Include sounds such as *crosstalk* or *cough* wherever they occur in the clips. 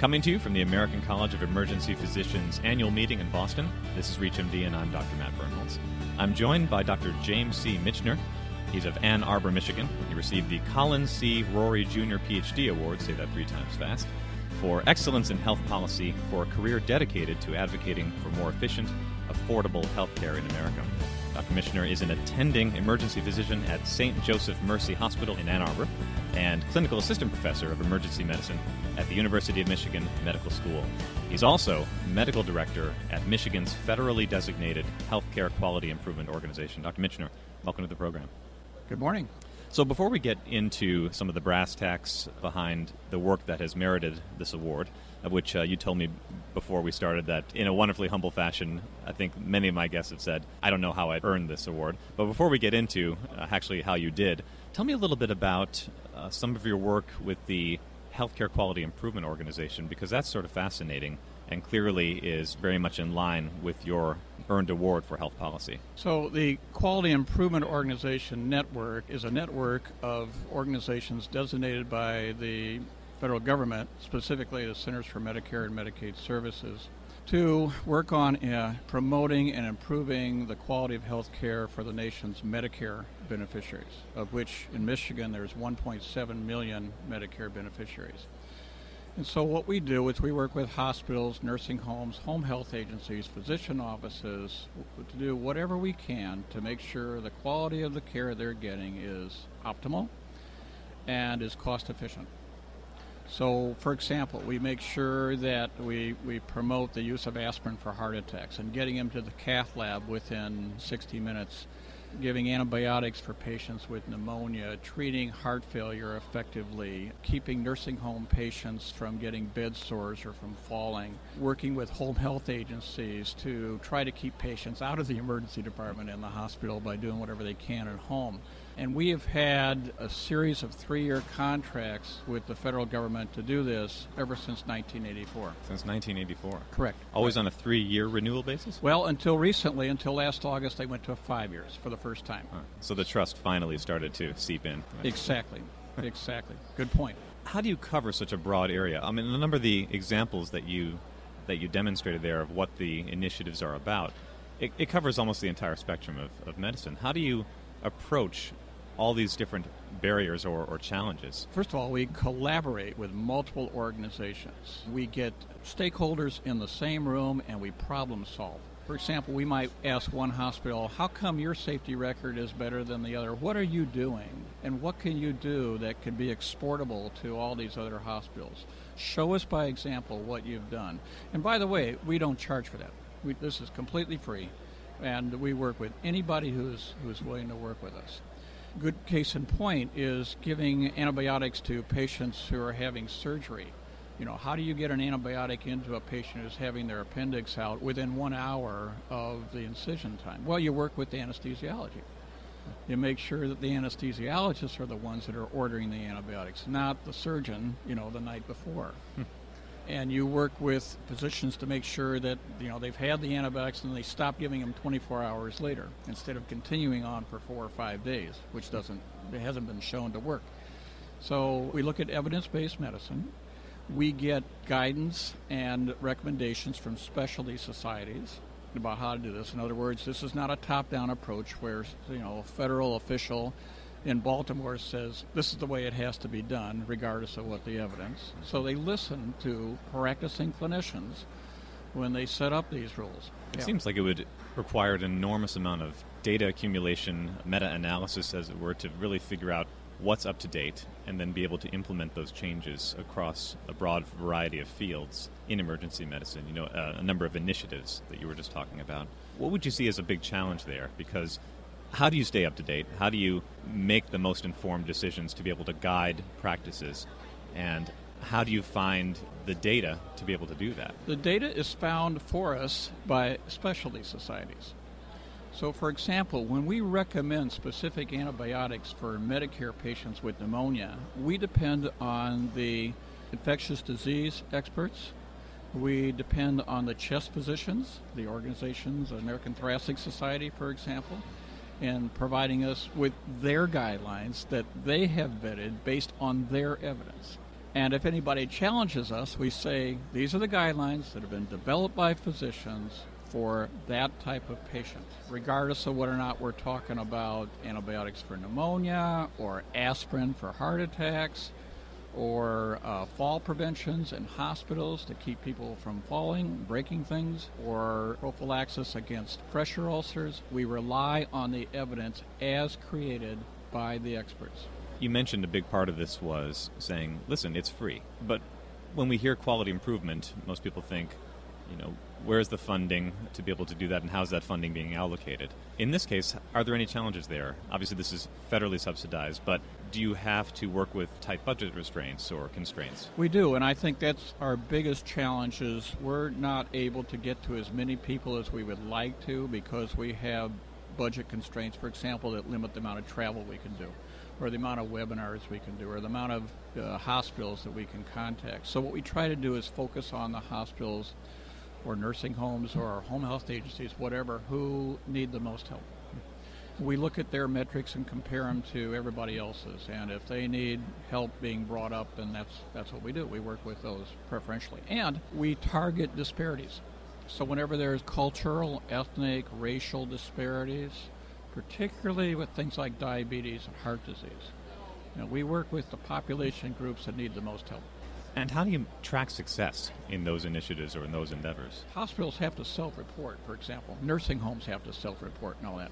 Coming to you from the American College of Emergency Physicians annual meeting in Boston, this is ReachMD and I'm Dr. Matt Birnholz. I'm joined by Dr. James C. Mitchiner. He's of Ann Arbor, Michigan. He received the Collins C. Rorrie Jr. PhD Award, say that three times fast, for excellence in health policy for a career dedicated to advocating for more efficient, affordable health care in America. Dr. Mitchiner is an attending emergency physician at St. Joseph Mercy Hospital in Ann Arbor and clinical assistant professor of emergency medicine at the University of Michigan Medical School. He's also medical director at Michigan's federally designated Healthcare Quality Improvement Organization. Dr. Mitchiner, welcome to the program. Good morning. So, before we get into some of the brass tacks behind the work that has merited this award, of which uh, you told me before we started that in a wonderfully humble fashion, I think many of my guests have said, I don't know how I earned this award. But before we get into uh, actually how you did, tell me a little bit about uh, some of your work with the Healthcare Quality Improvement Organization, because that's sort of fascinating and clearly is very much in line with your earned award for health policy. So, the Quality Improvement Organization Network is a network of organizations designated by the federal government, specifically the Centers for Medicare and Medicaid Services, to work on uh, promoting and improving the quality of health care for the nation's Medicare beneficiaries, of which in Michigan there's 1.7 million Medicare beneficiaries. And so, what we do is we work with hospitals, nursing homes, home health agencies, physician offices to do whatever we can to make sure the quality of the care they're getting is optimal and is cost efficient. So, for example, we make sure that we, we promote the use of aspirin for heart attacks and getting them to the cath lab within 60 minutes, giving antibiotics for patients with pneumonia, treating heart failure effectively, keeping nursing home patients from getting bed sores or from falling, working with home health agencies to try to keep patients out of the emergency department in the hospital by doing whatever they can at home. And we have had a series of three year contracts with the federal government to do this ever since 1984. Since 1984? Correct. Always on a three year renewal basis? Well, until recently, until last August, they went to five years for the first time. Huh. So the trust finally started to seep in. Exactly. *laughs* exactly. Good point. How do you cover such a broad area? I mean, a number of the examples that you that you demonstrated there of what the initiatives are about, it, it covers almost the entire spectrum of, of medicine. How do you approach all these different barriers or, or, challenges? First of all, we collaborate with multiple organizations. We get stakeholders in the same room and we problem solve. For example, we might ask one hospital, How come your safety record is better than the other? What are you doing? And what can you do that could be exportable to all these other hospitals? Show us by example what you've done. And by the way, we don't charge for that. We, this is completely free, and we work with anybody who's, who's willing to work with us good case in point is giving antibiotics to patients who are having surgery. You know, how do you get an antibiotic into a patient who's having their appendix out within one hour of the incision time? Well, you work with the anesthesiology. You make sure that the anesthesiologists are the ones that are ordering the antibiotics, not the surgeon, you know, the night before. Hmm. And you work with physicians to make sure that you know they've had the antibiotics and they stop giving them 24 hours later instead of continuing on for four or five days, which doesn't it hasn't been shown to work. So we look at evidence-based medicine. We get guidance and recommendations from specialty societies about how to do this. In other words, this is not a top-down approach where you know a federal official in Baltimore says this is the way it has to be done, regardless of what the evidence. So they listen to practicing clinicians when they set up these rules. It yeah. seems like it would require an enormous amount of data accumulation, meta analysis, as it were, to really figure out what's up to date and then be able to implement those changes across a broad variety of fields in emergency medicine. You know, uh, a number of initiatives that you were just talking about. What would you see as a big challenge there? Because how do you stay up to date? How do you make the most informed decisions to be able to guide practices? And how do you find the data to be able to do that? The data is found for us by specialty societies. So, for example, when we recommend specific antibiotics for Medicare patients with pneumonia, we depend on the infectious disease experts. We depend on the chest physicians, the organizations, American Thoracic Society, for example and providing us with their guidelines that they have vetted based on their evidence. And if anybody challenges us, we say these are the guidelines that have been developed by physicians for that type of patient, regardless of whether or not we're talking about antibiotics for pneumonia or aspirin for heart attacks or uh, fall preventions in hospitals to keep people from falling, breaking things, or prophylaxis against pressure ulcers. We rely on the evidence as created by the experts. You mentioned a big part of this was saying, listen, it's free. But when we hear quality improvement, most people think, you know, where's the funding to be able to do that and how's that funding being allocated? In this case, are there any challenges there? Obviously, this is federally subsidized, but do you have to work with tight budget restraints or constraints? We do, and I think that's our biggest challenge is we're not able to get to as many people as we would like to because we have budget constraints, for example, that limit the amount of travel we can do or the amount of webinars we can do, or the amount of uh, hospitals that we can contact. So, what we try to do is focus on the hospitals or nursing homes or home health agencies, whatever, who need the most help. We look at their metrics and compare them to everybody else's, and if they need help being brought up, then that's that's what we do. We work with those preferentially, and we target disparities. So whenever there's cultural, ethnic, racial disparities, particularly with things like diabetes and heart disease, you know, we work with the population groups that need the most help. And how do you track success in those initiatives or in those endeavors? Hospitals have to self report, for example. Nursing homes have to self report and all that.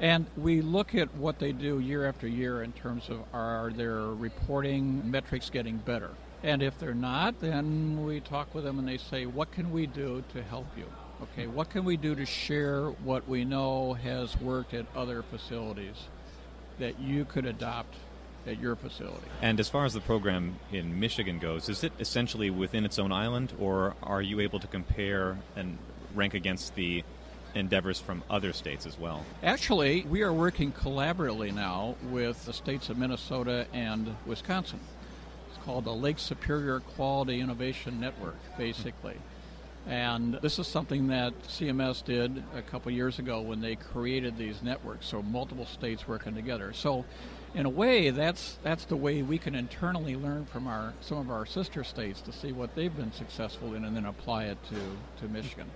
And we look at what they do year after year in terms of are their reporting metrics getting better? And if they're not, then we talk with them and they say, what can we do to help you? Okay, what can we do to share what we know has worked at other facilities that you could adopt at your facility. And as far as the program in Michigan goes, is it essentially within its own island, or are you able to compare and rank against the endeavors from other states as well? Actually, we are working collaboratively now with the states of Minnesota and Wisconsin. It's called the Lake Superior Quality Innovation Network, basically. And this is something that CMS did a couple years ago when they created these networks, so multiple states working together. So in a way, that's that's the way we can internally learn from our some of our sister states to see what they've been successful in, and then apply it to to Michigan.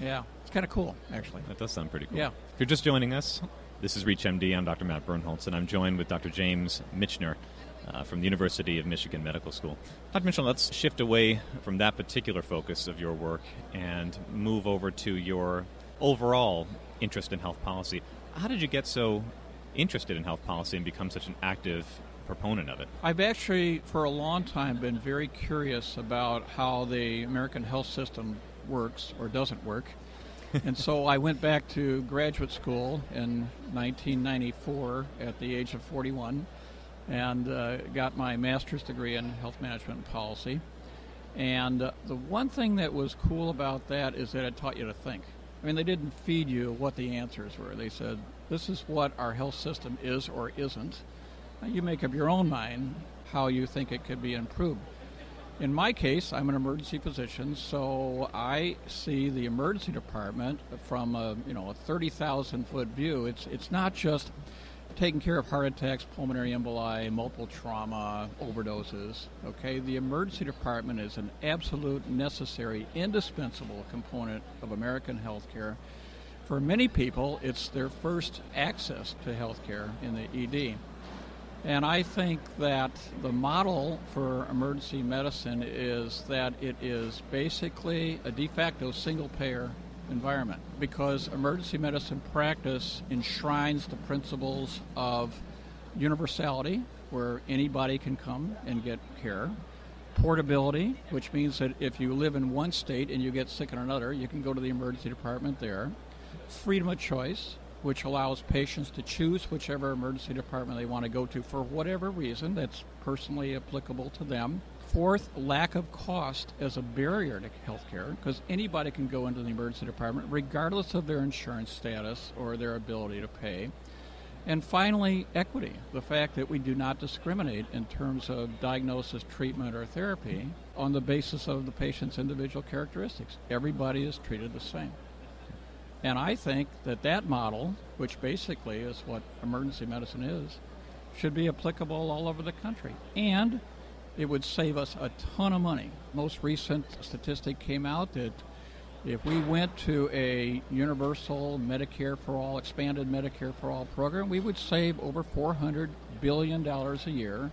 Yeah, it's kind of cool, actually. That does sound pretty cool. Yeah. If you're just joining us, this is ReachMD. I'm Dr. Matt Birnholz, and I'm joined with Dr. James Mitchiner. Uh, from the University of Michigan Medical School. Dr. Mitchiner, let's shift away from that particular focus of your work and move over to your overall interest in health policy. How did you get so interested in health policy and become such an active proponent of it? I've actually, for a long time, been very curious about how the American health system works or doesn't work. *laughs* and so I went back to graduate school in 1994 at the age of 41 and uh, got my master's degree in health management and policy. And uh, the one thing that was cool about that is that it taught you to think. I mean, they didn't feed you what the answers were. They said, this is what our health system is or isn't. You make up your own mind how you think it could be improved. In my case, I'm an emergency physician, so I see the emergency department from a you know a 30,000 foot view. It's it's not just taking care of heart attacks, pulmonary emboli, multiple trauma, overdoses. Okay, the emergency department is an absolute necessary, indispensable component of American healthcare. For many people, it's their first access to healthcare in the ED. And I think that the model for emergency medicine is that it is basically a de facto single payer environment because emergency medicine practice enshrines the principles of universality, where anybody can come and get care, portability, which means that if you live in one state and you get sick in another, you can go to the emergency department there, freedom of choice, which allows patients to choose whichever emergency department they want to go to for whatever reason that's personally applicable to them. Fourth, lack of cost as a barrier to healthcare, because anybody can go into the emergency department regardless of their insurance status or their ability to pay. And finally, equity the fact that we do not discriminate in terms of diagnosis, treatment, or therapy on the basis of the patient's individual characteristics. Everybody is treated the same. And I think that that model, which basically is what emergency medicine is, should be applicable all over the country. And it would save us a ton of money. Most recent statistic came out that if we went to a universal Medicare for all, expanded Medicare for all program, we would save over $400 billion a year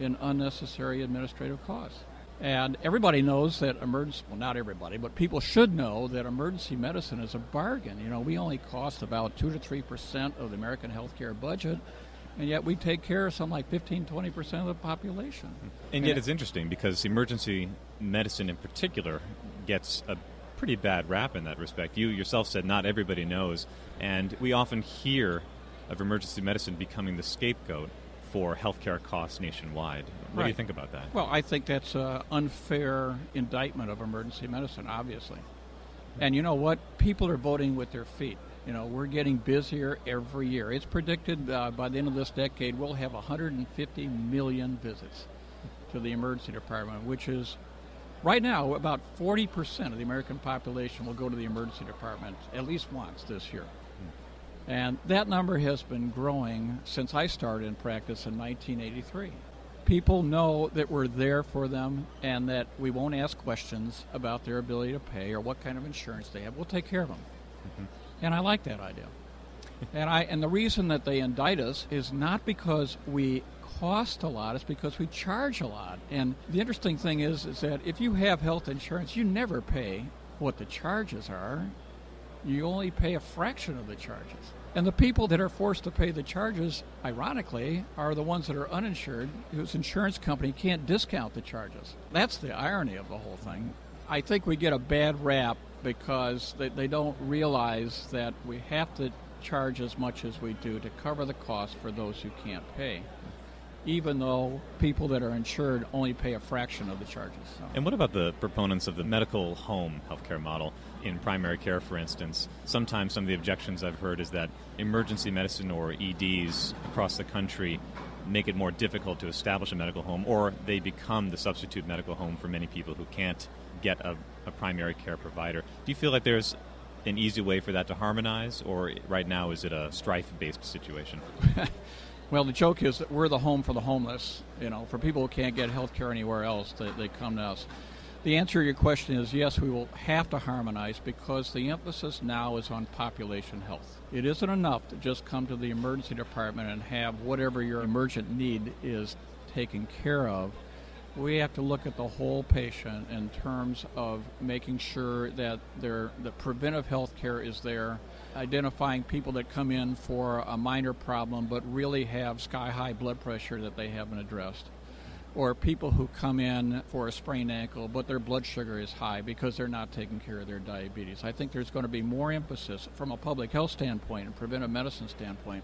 in unnecessary administrative costs. And everybody knows that emergency, well, not everybody, but people should know that emergency medicine is a bargain. You know, we only cost about 2 to 3% of the American healthcare budget, and yet we take care of some like 15, 20% of the population. And yet it's interesting because emergency medicine in particular gets a pretty bad rap in that respect. You yourself said not everybody knows, and we often hear of emergency medicine becoming the scapegoat for healthcare costs nationwide. What right. do you think about that? Well, I think that's an unfair indictment of emergency medicine, obviously. And you know what? People are voting with their feet. You know, we're getting busier every year. It's predicted uh, by the end of this decade we'll have 150 million visits to the emergency department, which is right now about 40% of the American population will go to the emergency department at least once this year. And that number has been growing since I started in practice in 1983. People know that we're there for them and that we won't ask questions about their ability to pay or what kind of insurance they have. We'll take care of them. Mm-hmm. And I like that idea. and I and the reason that they indict us is not because we cost a lot, it's because we charge a lot. And the interesting thing is is that if you have health insurance, you never pay what the charges are you only pay a fraction of the charges. And the people that are forced to pay the charges, ironically, are the ones that are uninsured, whose insurance company can't discount the charges. That's the irony of the whole thing. I think we get a bad rap because they, they don't realize that we have to charge as much as we do to cover the cost for those who can't pay even though people that are insured only pay a fraction of the charges. So. And what about the proponents of the medical home healthcare model in primary care, for instance? Sometimes some of the objections I've heard is that emergency medicine or EDs across the country make it more difficult to establish a medical home, or they become the substitute medical home for many people who can't get a, a primary care provider. Do you feel like there's an easy way for that to harmonize, or right now is it a strife based situation? *laughs* Well, the joke is that we're the home for the homeless. You know, for people who can't get health care anywhere else, they, they come to us. The answer to your question is yes, we will have to harmonize because the emphasis now is on population health. It isn't enough to just come to the emergency department and have whatever your emergent need is taken care of we have to look at the whole patient in terms of making sure that their the preventive health care is there, identifying people that come in for a minor problem but really have sky high blood pressure that they haven't addressed. Or people who come in for a sprained ankle, but their blood sugar is high because they're not taking care of their diabetes. I think there's going to be more emphasis from a public health standpoint and preventive medicine standpoint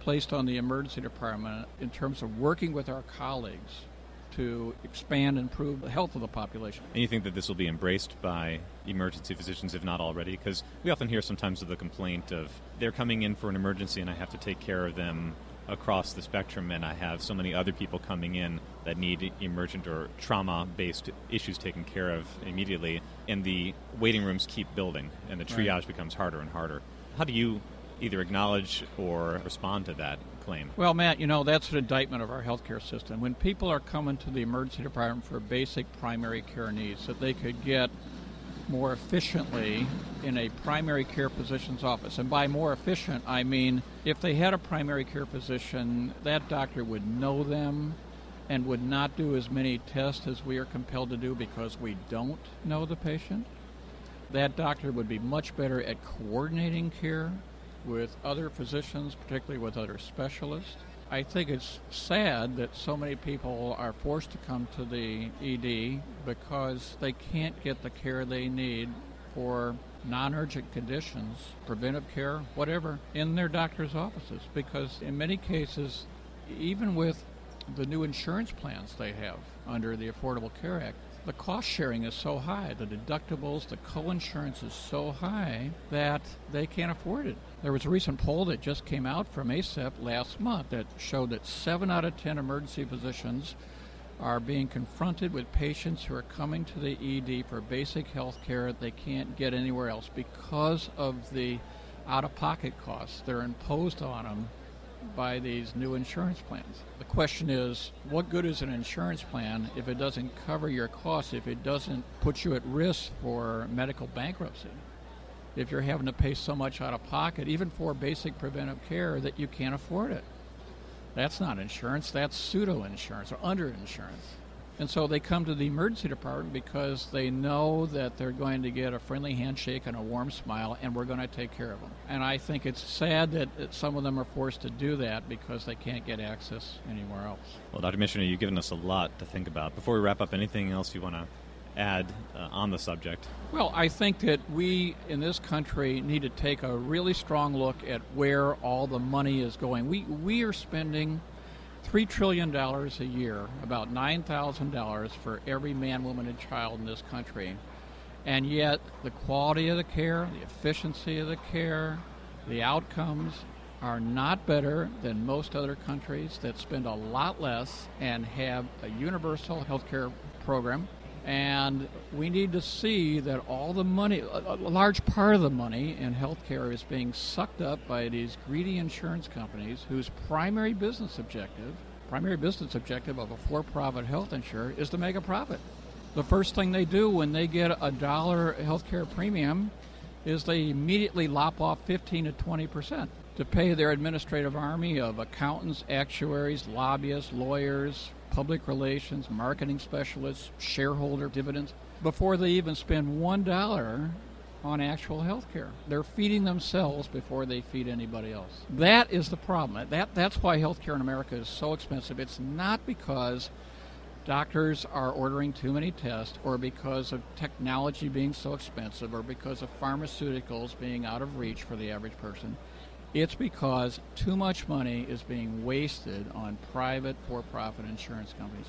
placed on the emergency department in terms of working with our colleagues to expand and improve the health of the population. And you think that this will be embraced by emergency physicians, if not already? Because we often hear sometimes of the complaint of they're coming in for an emergency and I have to take care of them across the spectrum, and I have so many other people coming in that need emergent or trauma based issues taken care of immediately, and the waiting rooms keep building, and the triage right. becomes harder and harder. How do you either acknowledge or respond to that claim? Well, Matt, you know, that's an indictment of our healthcare system. When people are coming to the emergency department for basic primary care needs that they could get more efficiently in a primary care physician's office. And by more efficient, I mean if they had a primary care physician, that doctor would know them and would not do as many tests as we are compelled to do because we don't know the patient. That doctor would be much better at coordinating care with other physicians, particularly with other specialists. I think it's sad that so many people are forced to come to the ED because they can't get the care they need for non urgent conditions, preventive care, whatever, in their doctor's offices. Because in many cases, even with the new insurance plans they have under the Affordable Care Act, the cost sharing is so high, the deductibles, the co-insurance is so high that they can't afford it. There was a recent poll that just came out from ACEP last month that showed that 7 out of 10 emergency physicians are being confronted with patients who are coming to the ED for basic health care they can't get anywhere else because of the out of pocket costs that are imposed on them by these new insurance plans. The question is, what good is an insurance plan if it doesn't cover your costs, if it doesn't put you at risk for medical bankruptcy? If you're having to pay so much out of pocket, even for basic preventive care, that you can't afford it. That's not insurance, that's pseudo insurance or under insurance. And so they come to the emergency department because they know that they're going to get a friendly handshake and a warm smile, and we're going to take care of them. And I think it's sad that some of them are forced to do that because they can't get access anywhere else. Well, Dr. Mitchiner, you've given us a lot to think about. Before we wrap up, anything else you want to add uh, on the subject? Well, I think that we in this country need to take a really strong look at where all the money is going. We, we are spending $3 trillion a year, about $9,000 for every man, woman, and child in this country. And yet, the quality of the care, the efficiency of the care, the outcomes are not better than most other countries that spend a lot less and have a universal health care program. And we need to see that all the money, a large part of the money in healthcare is being sucked up by these greedy insurance companies whose primary business objective, primary business objective of a for-profit health insurer is to make a profit. The first thing they do when they get a dollar healthcare premium is they immediately lop off 15 to 20 percent to pay their administrative army of accountants, actuaries, lobbyists, lawyers, public relations, marketing specialists, shareholder dividends, before they even spend one dollar on actual health care. They're feeding themselves before they feed anybody else. That is the problem. That, that's why health care in America is so expensive. It's not because doctors are ordering too many tests or because of technology being so expensive or because of pharmaceuticals being out of reach for the average person. It's because too much money is being wasted on private for profit insurance companies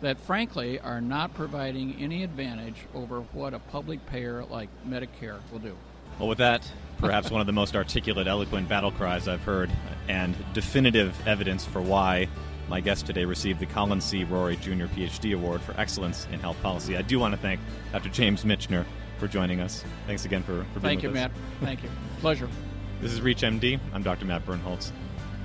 that, frankly, are not providing any advantage over what a public payer like Medicare will do. Well, with that, perhaps one of the most articulate, eloquent battle cries I've heard, and definitive evidence for why my guest today received the Colin C. Rorrie Jr. PhD Award for Excellence in Health Policy. I do want to thank Dr. James Mitchiner for joining us. Thanks again for, for being here. Thank you, with Matt. Thank you. Pleasure. This is ReachMD. I'm Dr. Matt Birnholz.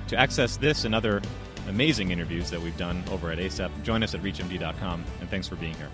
To access this and other amazing interviews that we've done over at ACEP, join us at ReachMD.com, and thanks for being here.